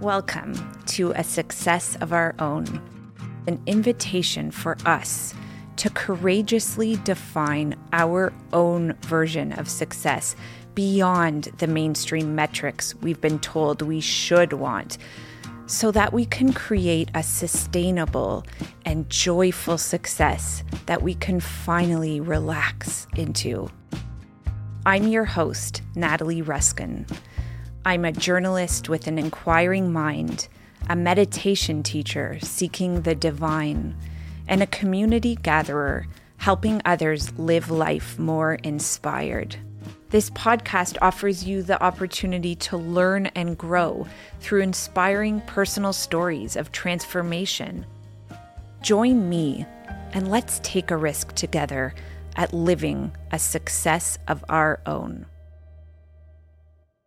Welcome to A Success of Our Own, an invitation for us to courageously define our own version of success beyond the mainstream metrics we've been told we should want, so that we can create a sustainable and joyful success that we can finally relax into. I'm your host, Natalie Ruskin. I'm a journalist with an inquiring mind, a meditation teacher seeking the divine, and a community gatherer helping others live life more inspired. This podcast offers you the opportunity to learn and grow through inspiring personal stories of transformation. Join me and let's take a risk together at living a success of our own.